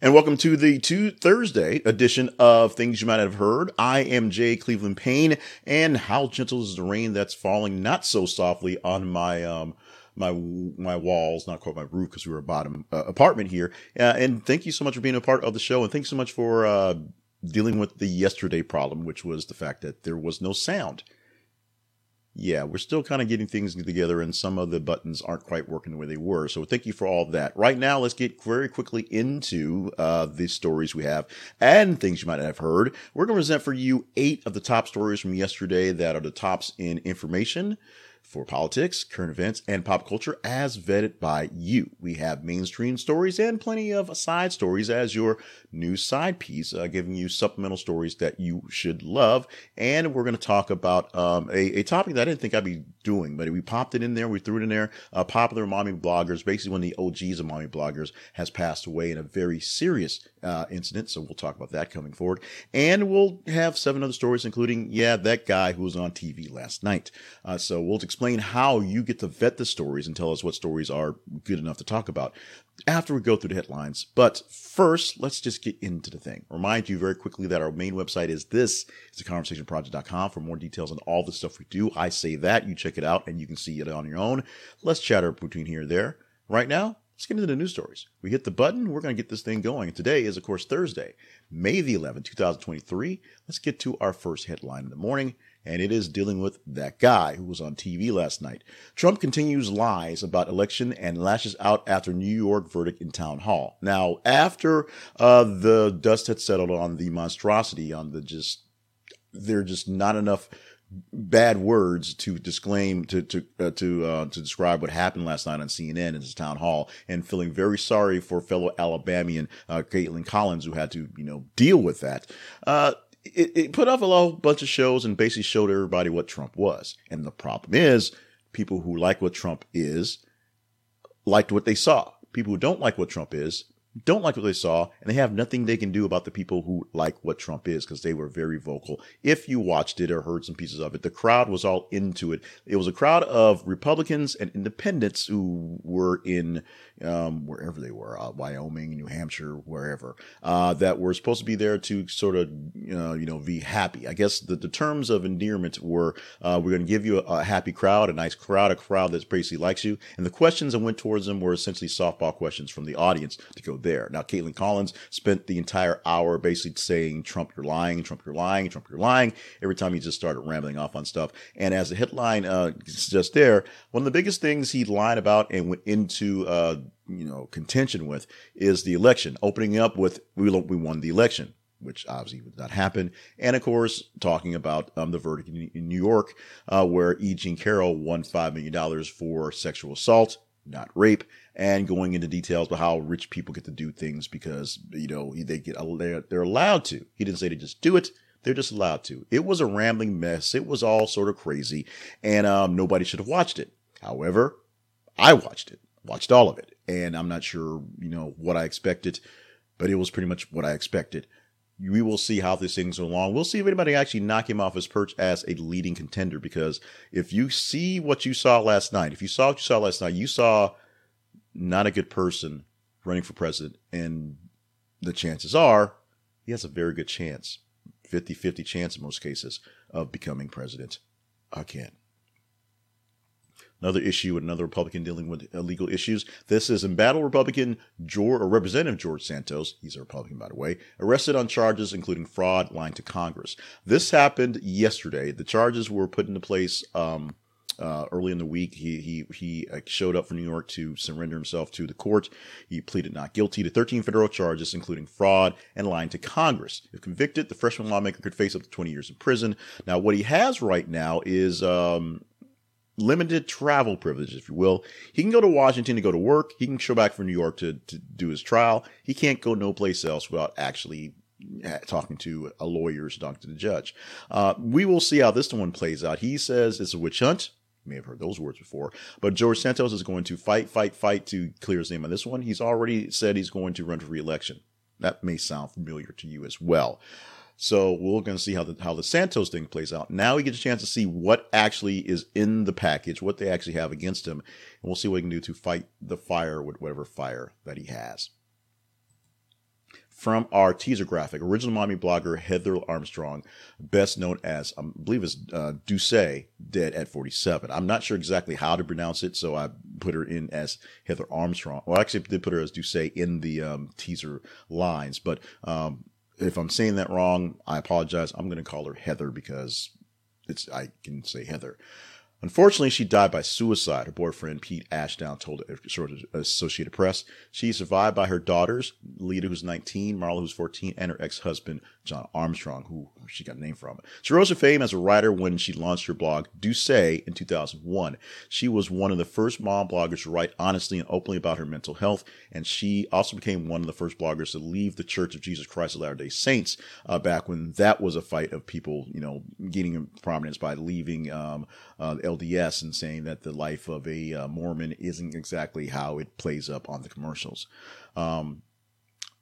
And welcome to the two Thursday edition of Things You Might Have Heard. I am Jay Cleveland Payne, and how gentle is the rain that's falling not so softly on my um my my walls, not quite my roof because we were a bottom uh, apartment here. Uh, and thank you so much for being a part of the show, and thanks so much for uh, dealing with the yesterday problem, which was the fact that there was no sound yeah, we're still kind of getting things together and some of the buttons aren't quite working the way they were. So thank you for all of that. Right now, let's get very quickly into uh, the stories we have and things you might have heard. We're going to present for you eight of the top stories from yesterday that are the tops in information for politics, current events, and pop culture as vetted by you. We have mainstream stories and plenty of side stories as your new side piece, uh, giving you supplemental stories that you should love. And we're going to talk about um, a, a, topic that I didn't think I'd be doing, but we popped it in there. We threw it in there. Uh, popular mommy bloggers, basically one of the OGs of mommy bloggers, has passed away in a very serious uh, incident. So we'll talk about that coming forward. And we'll have seven other stories, including, yeah, that guy who was on TV last night. Uh, so we'll explain how you get to vet the stories and tell us what stories are good enough to talk about after we go through the headlines. But first, let's just get into the thing. Remind you very quickly that our main website is this, it's theconversationproject.com for more details on all the stuff we do. I say that, you check it out and you can see it on your own. Let's chatter between here and there. Right now, let's get into the news stories. We hit the button, we're going to get this thing going. Today is, of course, Thursday, May the 11th, 2023. Let's get to our first headline in the morning and it is dealing with that guy who was on TV last night. Trump continues lies about election and lashes out after New York verdict in town hall. Now, after uh, the dust had settled on the monstrosity, on the just, there are just not enough bad words to disclaim to to uh, to uh, to describe what happened last night on CNN in his town hall, and feeling very sorry for fellow Alabamian uh, Kaitlan Collins who had to you know deal with that. Uh, it, it put off a whole bunch of shows and basically showed everybody what Trump was. And the problem is, people who like what Trump is liked what they saw. People who don't like what Trump is don't like what they saw, and they have nothing they can do about the people who like what Trump is because they were very vocal. If you watched it or heard some pieces of it, the crowd was all into it. It was a crowd of Republicans and independents who were in um, wherever they were, uh, Wyoming, New Hampshire, wherever, uh, that were supposed to be there to sort of, uh, you know, be happy. I guess the, the terms of endearment were, uh, we're going to give you a, a, happy crowd, a nice crowd, a crowd that basically likes you. And the questions that went towards them were essentially softball questions from the audience to go there. Now, Kaitlan Collins spent the entire hour basically saying, Trump, you're lying, Trump, you're lying, Trump, you're lying. Every time he just started rambling off on stuff. And as the headline, uh, just there, one of the biggest things he lied about and went into, uh, you know contention with is the election, opening up with we we won the election, which obviously would not happen, and of course talking about um, the verdict in, in New York, uh, where E. Jean Carroll won five million dollars for sexual assault, not rape, and going into details about how rich people get to do things because you know they get they're, they're allowed to. He didn't say to just do it. They're just allowed to. It was a rambling mess. It was all sort of crazy, and um, nobody should have watched it. However, I watched it, watched all of it, and I'm not sure, you know, what I expected, but it was pretty much what I expected. We will see how this thing's along. We'll see if anybody actually knock him off his perch as a leading contender. Because if you see what you saw last night, if you saw what you saw last night, you saw not a good person running for president, and the chances are he has a very good chance 50 50 chance in most cases of becoming president again another issue with another Republican dealing with legal issues. This is embattled Republican George, or Representative George Santos, he's a Republican by the way, arrested on charges including fraud, lying to Congress. This happened yesterday. The charges were put into place um, uh, early in the week. He he he uh, showed up for New York to surrender himself to the court. He pleaded not guilty to 13 federal charges, including fraud and lying to Congress. If convicted, the freshman lawmaker could face up to 20 years in prison. Now, what he has right now is um, limited travel privilege, if you will. He can go to Washington to go to work. He can show back from New York to, to do his trial. He can't go no place else without actually talking to a lawyer, talking to the judge. Uh, we will see how this one plays out. He says it's a witch hunt. You may have heard those words before, but George Santos is going to fight, fight, fight to clear his name on this one. He's already said he's going to run for reelection. That may sound familiar to you as well. So we're going to see how the how the Santos thing plays out. Now we get a chance to see what actually is in the package, what they actually have against him, and we'll see what he can do to fight the fire with whatever fire that he has. from our teaser graphic. Original mommy blogger Heather Armstrong, best known as, I believe is uh, dead at 47. I'm not sure exactly how to pronounce it, so I put her in as Heather Armstrong. Well, actually, I did put her as Dooce in the um, teaser lines, but um, if I'm saying that wrong, I apologize. I'm going to call her Heather because it's I can say Heather. Unfortunately, she died by suicide. Her boyfriend, Pete Ashdown, told Associated Press. She's survived by her daughters, Leta, who's 19, Marla, who's 14, and her ex-husband, Jon Armstrong, who she got a name from. She rose to fame as a writer when she launched her blog, Do Say, in 2001. She was one of the first mom bloggers to write honestly and openly about her mental health, and she also became one of the first bloggers to leave the Church of Jesus Christ of Latter-day Saints uh, back when that was a fight of people, you know, gaining prominence by leaving um, uh, LDS and saying that the life of a uh, Mormon isn't exactly how it plays up on the commercials. Um,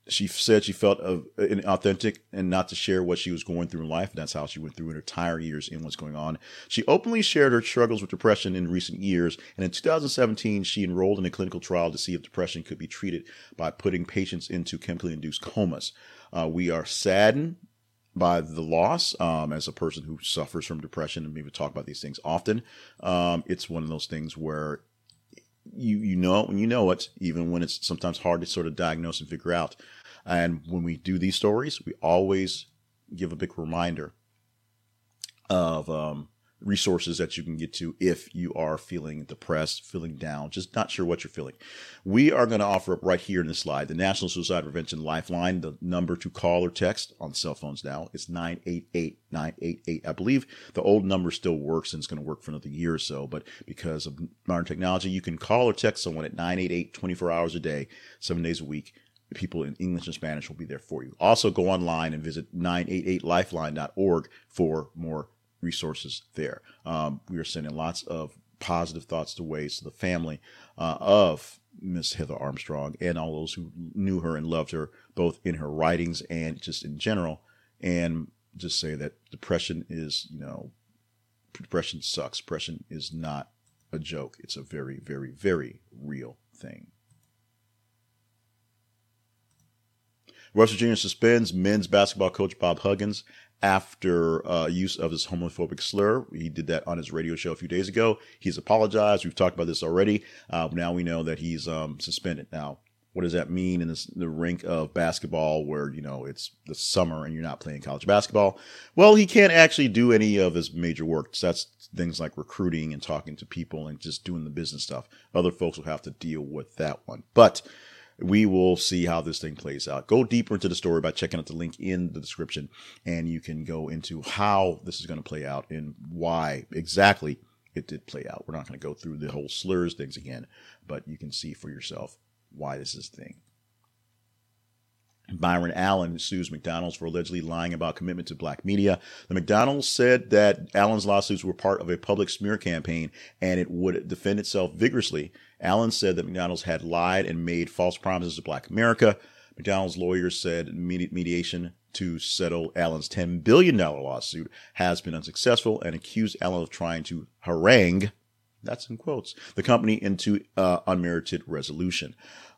she said she felt uh, inauthentic and not to share what she was going through in life. And that's how she went through her entire years in what's going on. She openly shared her struggles with depression in recent years. And in 2017, she enrolled in a clinical trial to see if depression could be treated by putting patients into chemically induced comas. Uh, we are saddened by the loss um, as a person who suffers from depression and maybe talk about these things often. Um, it's one of those things where you you know it when you know it, even when it's sometimes hard to sort of diagnose and figure out. And when we do these stories, we always give a big reminder of um, resources that you can get to if you are feeling depressed, feeling down, just not sure what you're feeling. We are going to offer up right here in this slide the National Suicide Prevention Lifeline. The number to call or text on cell phones now is 988 988. I believe the old number still works and it's going to work for another year or so, but because of modern technology, you can call or text someone at 988 24 hours a day, seven days a week people in English and Spanish will be there for you. Also, go online and visit 988lifeline.org for more resources there. Um, we are sending lots of positive thoughts to ways to the family uh, of Miss Heather Armstrong and all those who knew her and loved her, both in her writings and just in general. And just say that depression is, you know, depression sucks. Depression is not a joke. It's a very, very, very real thing. West Virginia suspends men's basketball coach Bob Huggins after uh, use of his homophobic slur. He did that on his radio show a few days ago. He's apologized. We've talked about this already. Uh, now we know that he's um, suspended. Now, what does that mean in this, the rink of basketball where, you know, it's the summer and you're not playing college basketball? Well, he can't actually do any of his major work. So that's things like recruiting and talking to people and just doing the business stuff. Other folks will have to deal with that one. But we will see how this thing plays out. Go deeper into the story by checking out the link in the description, and you can go into how this is going to play out and why exactly it did play out. We're not going to go through the whole slurs things again, but you can see for yourself why this is a thing. Byron Allen sues McDonald's for allegedly lying about commitment to black media. The McDonald's said that Allen's lawsuits were part of a public smear campaign and it would defend itself vigorously. Allen said that McDonald's had lied and made false promises to black America. McDonald's lawyers said mediation to settle Allen's $10 billion lawsuit has been unsuccessful and accused Allen of trying to harangue, that's in quotes, the company into uh, unmerited resolution.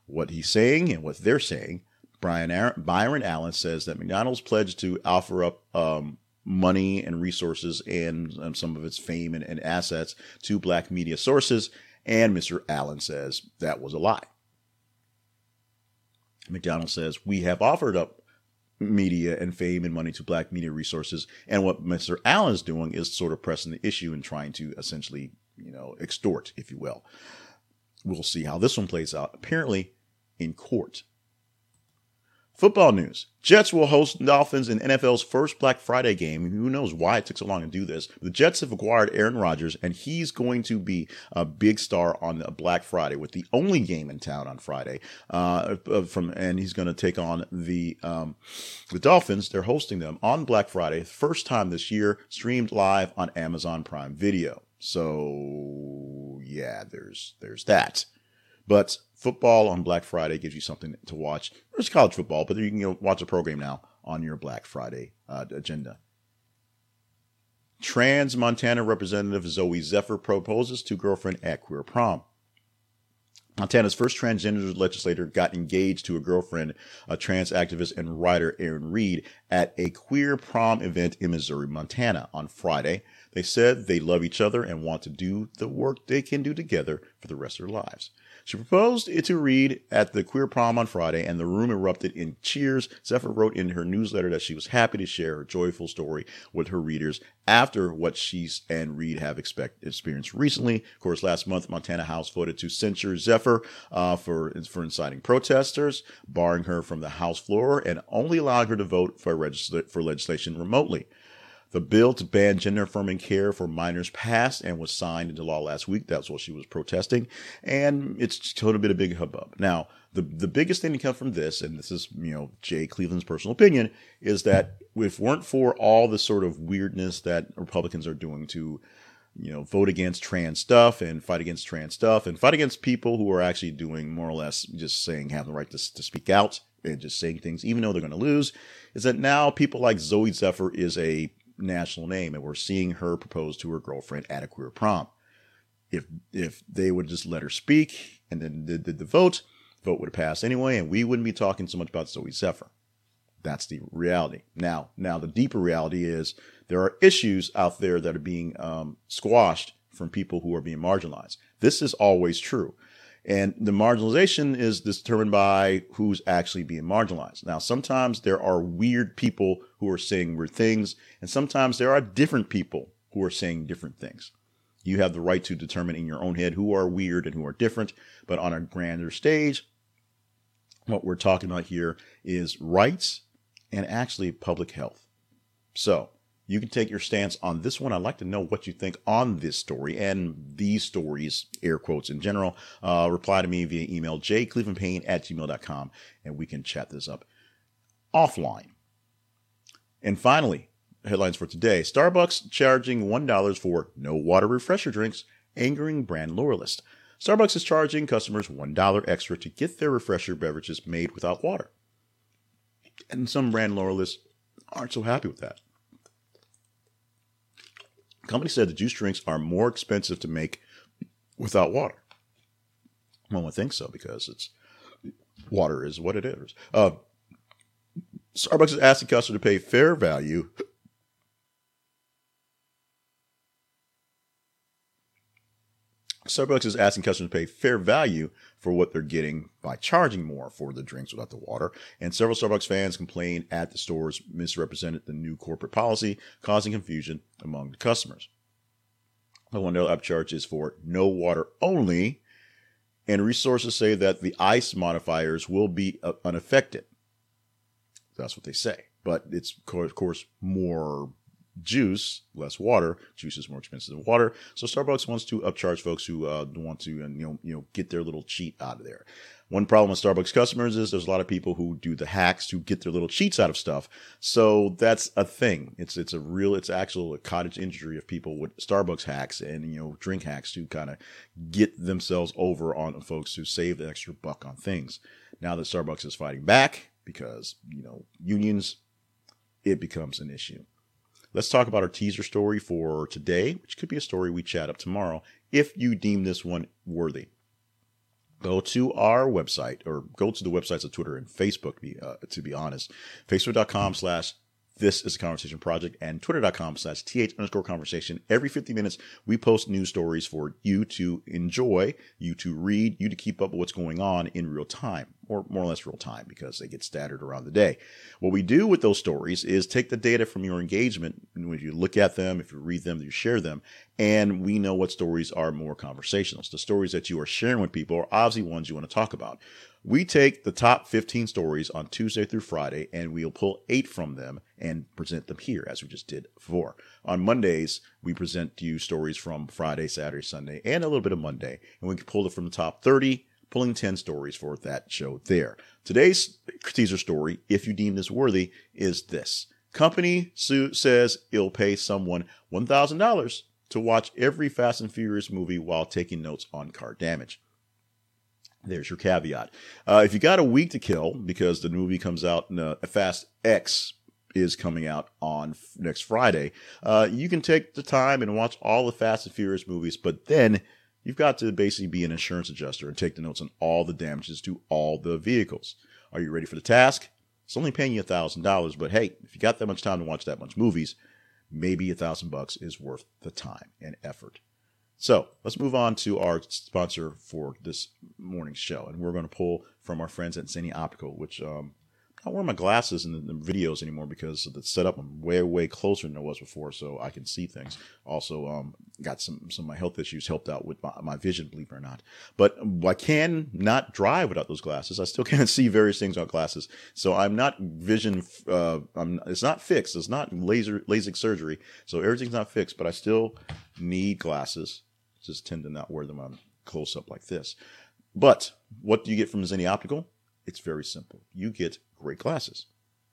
What he's saying and what they're saying Brian Byron Allen says that McDonald's pledged to offer up um, money and resources and um, some of its fame and, and assets to black media sources. And Mr. Allen says that was a lie. McDonald says, We have offered up media and fame and money to black media resources. And what Mr. Allen is doing is sort of pressing the issue and trying to essentially, you know, extort, if you will. We'll see how this one plays out. Apparently, in court. Football news. Jets will host Dolphins in NFL's first Black Friday game. Who knows why it took so long to do this? The Jets have acquired Aaron Rodgers, and he's going to be a big star on Black Friday with the only game in town on Friday. Uh, from and he's going to take on the um, the Dolphins. They're hosting them on Black Friday, first time this year, streamed live on Amazon Prime Video. So yeah, there's there's that. But football on Black Friday gives you something to watch. There's college football, but you can know, watch a program now on your Black Friday uh, agenda. Trans Montana Representative Zooey Zephyr proposes to girlfriend at queer prom. Montana's first transgender legislator got engaged to a girlfriend, a trans activist and writer Erin Reed, at a queer prom event in Missoula, Montana on Friday. They said they love each other and want to do the work they can do together for the rest of their lives. She proposed it to Reed at the queer prom on Friday, and the room erupted in cheers. Zephyr wrote in her newsletter that she was happy to share her joyful story with her readers after what she and Reed have expect, experienced recently. Of course, last month, Montana House voted to censure Zephyr uh, for for inciting protesters, barring her from the House floor, and only allowing her to vote for, for legislation remotely. The bill to ban gender affirming care for minors passed and was signed into law last week. That's what she was protesting. And it's totally been a big hubbub. Now, the, the biggest thing to come from this, and this is, you know, Jay Cleveland's personal opinion, is that if weren't for all the sort of weirdness that Republicans are doing to, you know, vote against trans stuff and fight against trans stuff and fight against people who are actually doing more or less just saying have the right to, to speak out and just saying things, even though they're going to lose, is that now people like Zooey Zephyr is a national name, and we're seeing her propose to her girlfriend at a queer prom. If if they would just let her speak and then did, did the vote, vote would have passed anyway, and we wouldn't be talking so much about Zooey Zephyr. That's the reality. Now, now the deeper reality is there are issues out there that are being um, squashed from people who are being marginalized. This is always true. And the marginalization is determined by who's actually being marginalized. Now, sometimes there are weird people who are saying weird things, and sometimes there are different people who are saying different things. You have the right to determine in your own head who are weird and who are different, but on a grander stage, what we're talking about here is rights and actually public health. So, you can take your stance on this one. I'd like to know what you think on this story and these stories, air quotes in general. Uh, reply to me via email, jclevelandpayne at gmail.com, and we can chat this up offline. And finally, headlines for today Starbucks charging $1 for no water refresher drinks, angering brand loyalists. Starbucks is charging customers $1 extra to get their refresher beverages made without water. And some brand loyalists aren't so happy with that company said the juice drinks are more expensive to make without water. One would think so because it's water is what it is. Uh, Starbucks is asking customers to pay fair value. Starbucks is asking customers to pay fair value for what they're getting by charging more for the drinks without the water. And several Starbucks fans complained at the stores misrepresented the new corporate policy, causing confusion among the customers. The one dollar upcharge is for no water only, and resources say that the ice modifiers will be uh, unaffected. That's what they say, but it's of course more juice, less water. Juice is more expensive than water. So Starbucks wants to upcharge folks who uh, want to, uh, you know, you know, get their little cheat out of there. One problem with Starbucks customers is there's a lot of people who do the hacks to get their little cheats out of stuff. So that's a thing. It's it's a real, it's actual a cottage industry of people with Starbucks hacks and you know drink hacks to kind of get themselves over on folks who save the extra buck on things. Now that Starbucks is fighting back because you know unions, it becomes an issue. Let's talk about our teaser story for today, which could be a story we chat up tomorrow if you deem this one worthy. Go to our website or go to the websites of Twitter and Facebook, uh, to be honest. Facebook.com slash this is a conversation project and twitter.com slash th underscore conversation. Every 50 minutes, we post news stories for you to enjoy, you to read, you to keep up with what's going on in real time or more or less real time because they get scattered around the day. What we do with those stories is take the data from your engagement, when you look at them, if you read them, you share them, and we know what stories are more conversational. So the stories that you are sharing with people are obviously ones you want to talk about. We take the top 15 stories on Tuesday through Friday and we'll pull eight from them and present them here as we just did before. On Mondays, we present you stories from Friday, Saturday, Sunday, and a little bit of Monday. And we pull it from the top 30, pulling 10 stories for that show there. Today's teaser story, if you deem this worthy, is this. Company says it'll pay someone $1,000 to watch every Fast and Furious movie while taking notes on car damage. There's your caveat. Uh, if you got a week to kill because the movie comes out, in, uh, Fast X is coming out on f- next Friday, uh, you can take the time and watch all the Fast and Furious movies, but then You've got to basically be an insurance adjuster and take the notes on all the damages to all the vehicles. Are you ready for the task? It's only paying you a thousand dollars, but hey, if you got that much time to watch that much movies, maybe a thousand bucks is worth the time and effort. So let's move on to our sponsor for this morning's show, and we're going to pull from our friends at Zenni Optical, which um, not wearing my glasses in the, the, videos anymore because of the setup. I'm way, way closer than I was before, so I can see things. Also, um, got some some of my health issues helped out with my, my vision, believe it or not. But I can not drive without those glasses. I still can't see various things without glasses. So I'm not vision. Uh, I'm. It's not fixed. It's not laser LASIK surgery. So everything's not fixed. But I still need glasses. Just tend to not wear them on close up like this. But what do you get from Zenni Optical? It's very simple. You get great glasses.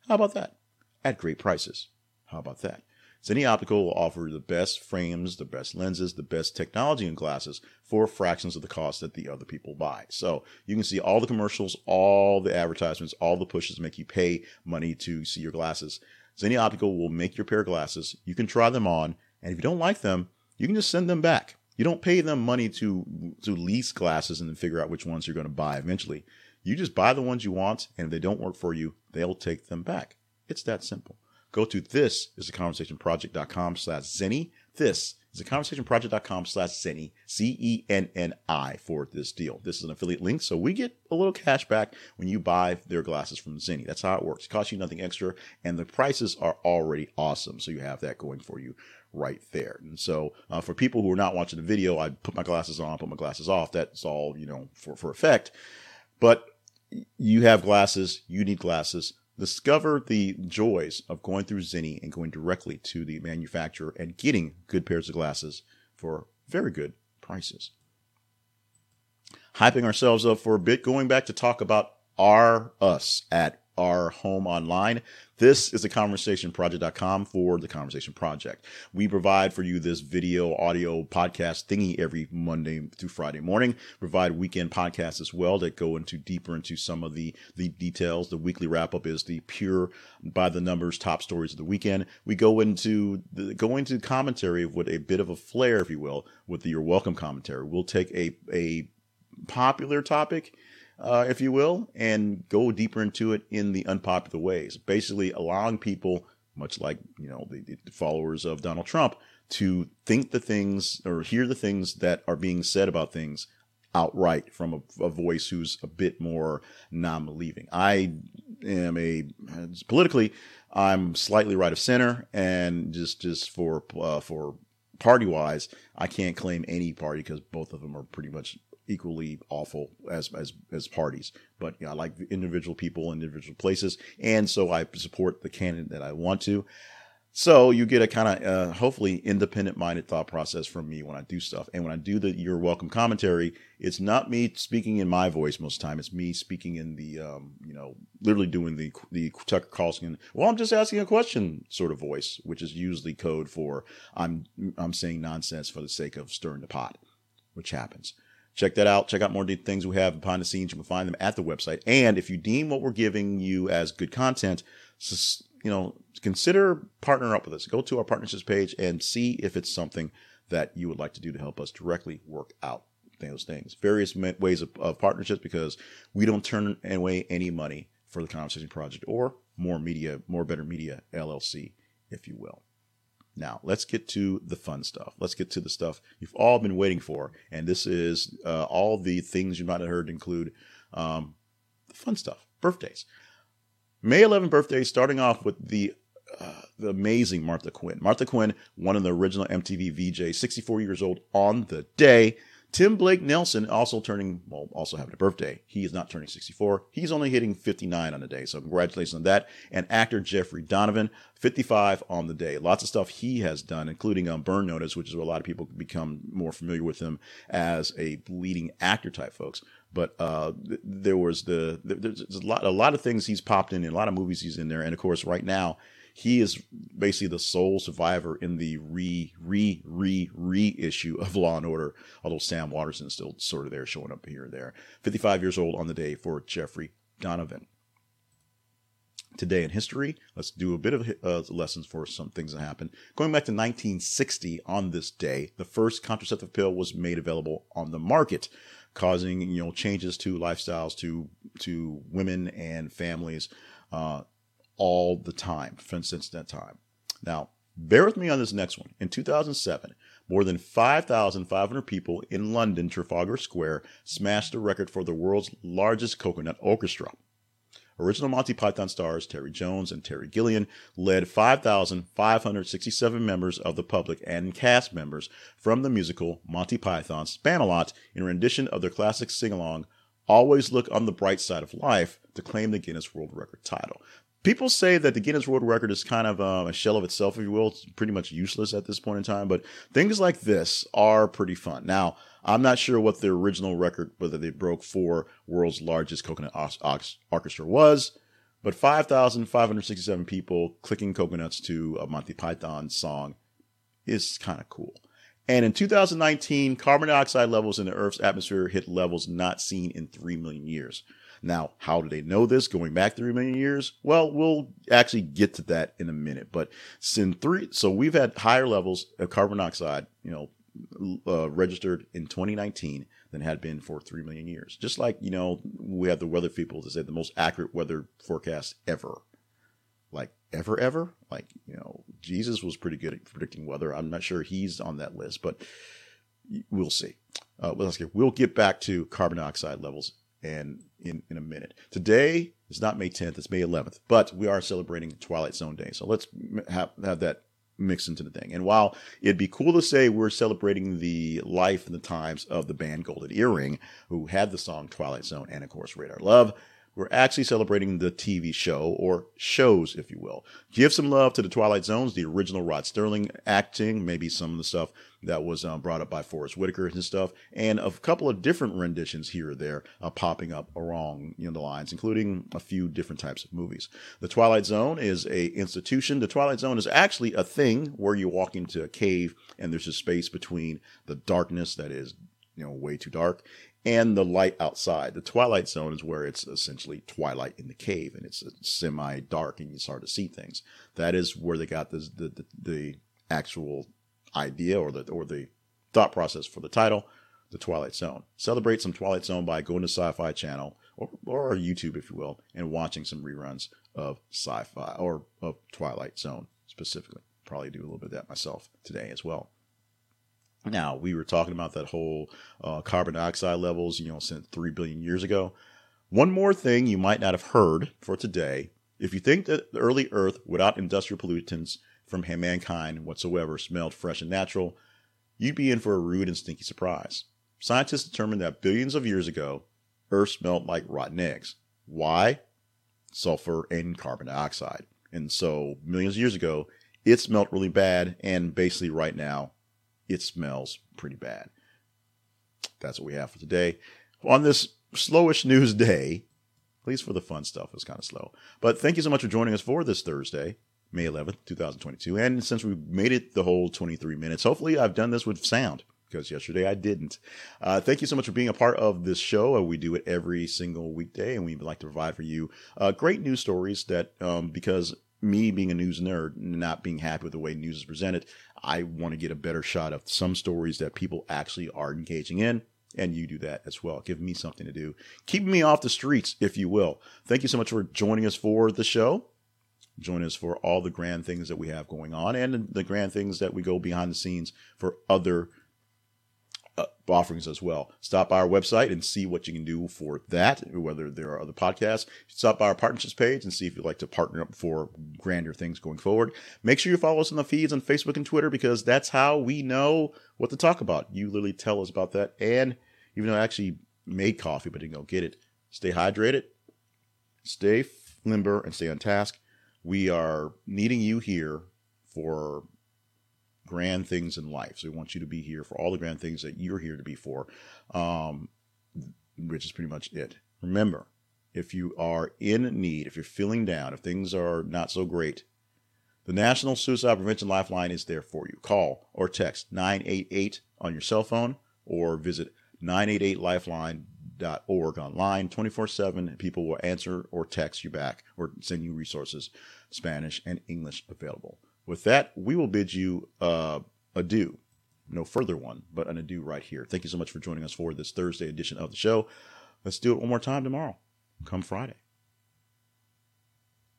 How about that? At great prices. How about that? Zenni Optical will offer the best frames, the best lenses, the best technology in glasses for fractions of the cost that the other people buy. So you can see all the commercials, all the advertisements, all the pushes make you pay money to see your glasses. Zenni Optical will make your pair of glasses. You can try them on, and if you don't like them, you can just send them back. You don't pay them money to to lease glasses and then figure out which ones you're going to buy eventually. You just buy the ones you want, and if they don't work for you, they'll take them back. It's that simple. Go to this is a conversationproject.com slash Zenni. This is a conversationproject.com slash Zenni, C E N N I for this deal. This is an affiliate link, so we get a little cash back when you buy their glasses from Zenni. That's how it works. It costs you nothing extra, and the prices are already awesome. So you have that going for you right there. And so uh, for people who are not watching the video, I put my glasses on, put my glasses off. That's all, you know, for, for effect. But you have glasses, you need glasses. Discover the joys of going through Zenni and going directly to the manufacturer and getting good pairs of glasses for very good prices. Hyping ourselves up for a bit, going back to talk about our us at our home online. This is the conversationproject.com for the conversation project. We provide for you this video, audio, podcast thingy every Monday through Friday morning. Provide weekend podcasts as well that go into deeper into some of the, the details. The weekly wrap up is the pure by the numbers top stories of the weekend. We go into the, go into commentary with a bit of a flair, if you will, with the, your welcome commentary. We'll take a, a popular topic uh, if you will, and go deeper into it in the unpopular ways. Basically, allowing people, much like you know the, the followers of Donald Trump, to think the things or hear the things that are being said about things outright from a, a voice who's a bit more non-believing. I am a politically, I'm slightly right of center, and just just for uh, for party wise, I can't claim any party because both of them are pretty much equally awful as as as parties. But you know, I like individual people in individual places, and so I support the candidate that I want to. So you get a kind of uh, hopefully independent minded thought process from me when I do stuff, and when I do the your welcome commentary, it's not me speaking in my voice most of the time. It's me speaking in the um, you know literally doing the the Tucker Carlson. Well, I'm just asking a question sort of voice, which is usually code for I'm I'm saying nonsense for the sake of stirring the pot, which happens. Check that out. Check out more things we have behind the scenes. You can find them at the website. And if you deem what we're giving you as good content, you know, consider partnering up with us. Go to our partnerships page and see if it's something that you would like to do to help us directly work out those things. Various ways of, of partnerships because we don't turn away any money for the Conversation Project or more media, more better media LLC, if you will. Now, let's get to the fun stuff. Let's get to the stuff you've all been waiting for. And this is uh, all the things you might have heard include um, the fun stuff, birthdays. May 11 birthday, starting off with the uh, the amazing Martha Quinn. Martha Quinn, one of the original MTV VJs, 64 years old on the day. Tim Blake Nelson also turning, well, also having a birthday. He is not turning 64. He's only hitting 59 on the day. So congratulations on that. And actor Jeffrey Donovan, 55 on the day. Lots of stuff he has done, including um, Burn Notice, which is where a lot of people become more familiar with him as a leading actor type folks. But uh, there was the there's a lot a lot of things he's popped in, in a lot of movies he's in there, and of course right now he is basically the sole survivor in the re re re re issue of Law and Order. Although Sam Waterston is still sort of there, showing up here and there. 55 years old on the day for Jeffrey Donovan. today in history. Let's do a bit of uh, lessons for some things that happened. Going back to 1960, on this day, the first contraceptive pill was made available on the market, causing you know changes to lifestyles to to women and families uh, all the time since that time. Now, bear with me on this next one. In 2007, more than 5,500 people in London Trafalgar Square smashed the record for the world's largest coconut orchestra. Original Monty Python stars Terry Jones and Terry Gilliam led 5,567 members of the public and cast members from the musical Monty Python Spamalot in rendition of their classic sing-along Always Look on the Bright Side of Life to claim the Guinness World Record title people say that the Guinness World Record is kind of um, a shell of itself, if you will. It's pretty much useless at this point in time, but things like this are pretty fun. Now, I'm not sure what the original record, whether they broke for world's largest coconut orchestra was, but 5,567 people clicking coconuts to a Monty Python song is kind of cool. And in 2019, carbon dioxide levels in the Earth's atmosphere hit levels not seen in 3 million years. Now, how do they know this going back 3 million years? Well, we'll actually get to that in a minute. But since three, so we've had higher levels of carbon dioxide, you know, uh, registered in 2019 than had been for 3 million years. Just like, you know, we have the weather people to say the most accurate weather forecast ever. Like ever, ever? Like, you know, Jesus was pretty good at predicting weather. I'm not sure he's on that list, but we'll see. Uh, we'll get back to carbon dioxide levels and in, in a minute. Today is not May 10th, it's May 11th, but we are celebrating Twilight Zone Day. So let's have, have that mixed into the thing. And while it'd be cool to say we're celebrating the life and the times of the band Golden Earring, who had the song Twilight Zone and, of course, Radar Love, we're actually celebrating the TV show, or shows, if you will. Give some love to the Twilight Zones, the original Rod Serling acting, maybe some of the stuff that was um, brought up by Forest Whitaker and stuff, and a couple of different renditions here or there uh, popping up along you know, the lines, including a few different types of movies. The Twilight Zone is a institution. The Twilight Zone is actually a thing where you walk into a cave and there's a space between the darkness that is you know way too dark and the light outside. The twilight zone is where it's essentially twilight in the cave and it's semi dark and you start to see things. That is where they got this, the, the, the actual idea or the, or the thought process for the title, The Twilight Zone. Celebrate some Twilight Zone by going to Sci-Fi Channel or, or YouTube, if you will, and watching some reruns of sci-fi or of Twilight Zone specifically. Probably do a little bit of that myself today as well. Now, we were talking about that whole uh, carbon dioxide levels, you know, since 3 billion years ago. One more thing you might not have heard for today. If you think that the early Earth, without industrial pollutants from mankind whatsoever, smelled fresh and natural, you'd be in for a rude and stinky surprise. Scientists determined that billions of years ago, Earth smelled like rotten eggs. Why? Sulfur and carbon dioxide. And so, millions of years ago, it smelled really bad, and basically, right now, it smells pretty bad. That's what we have for today. On this slowish news day, at least for the fun stuff, it's kind of slow. But thank you so much for joining us for this Thursday, May 11th, 2022. And since we made it the whole 23 minutes, hopefully I've done this with sound because yesterday I didn't. Uh, thank you so much for being a part of this show. We do it every single weekday, and we like to provide for you uh, great news stories that, um, because me being a news nerd, not being happy with the way news is presented, I want to get a better shot of some stories that people actually are engaging in. And you do that as well. Give me something to do. Keep me off the streets, if you will. Thank you so much for joining us for the show. Join us for all the grand things that we have going on and the grand things that we go behind the scenes for other uh, offerings as well. Stop by our website and see what you can do for that, whether there are other podcasts. Stop by our partnerships page and see if you'd like to partner up for grander things going forward. Make sure you follow us on the feeds on Facebook and Twitter because that's how we know what to talk about. You literally tell us about that. And even though I actually made coffee but didn't go get it, stay hydrated, stay limber, and stay on task. We are needing you here for grand things in life. So we want you to be here for all the grand things that you're here to be for, um, which is pretty much it. Remember, if you are in need, if you're feeling down, if things are not so great, the National Suicide Prevention Lifeline is there for you. Call or text 988 on your cell phone or visit 988lifeline Org online 24 7. People will answer or text you back or send you resources, Spanish and English available. With that, we will bid you uh, adieu. No further one, but an adieu right here. Thank you so much for joining us for this Thursday edition of the show. Let's do it one more time tomorrow, come Friday.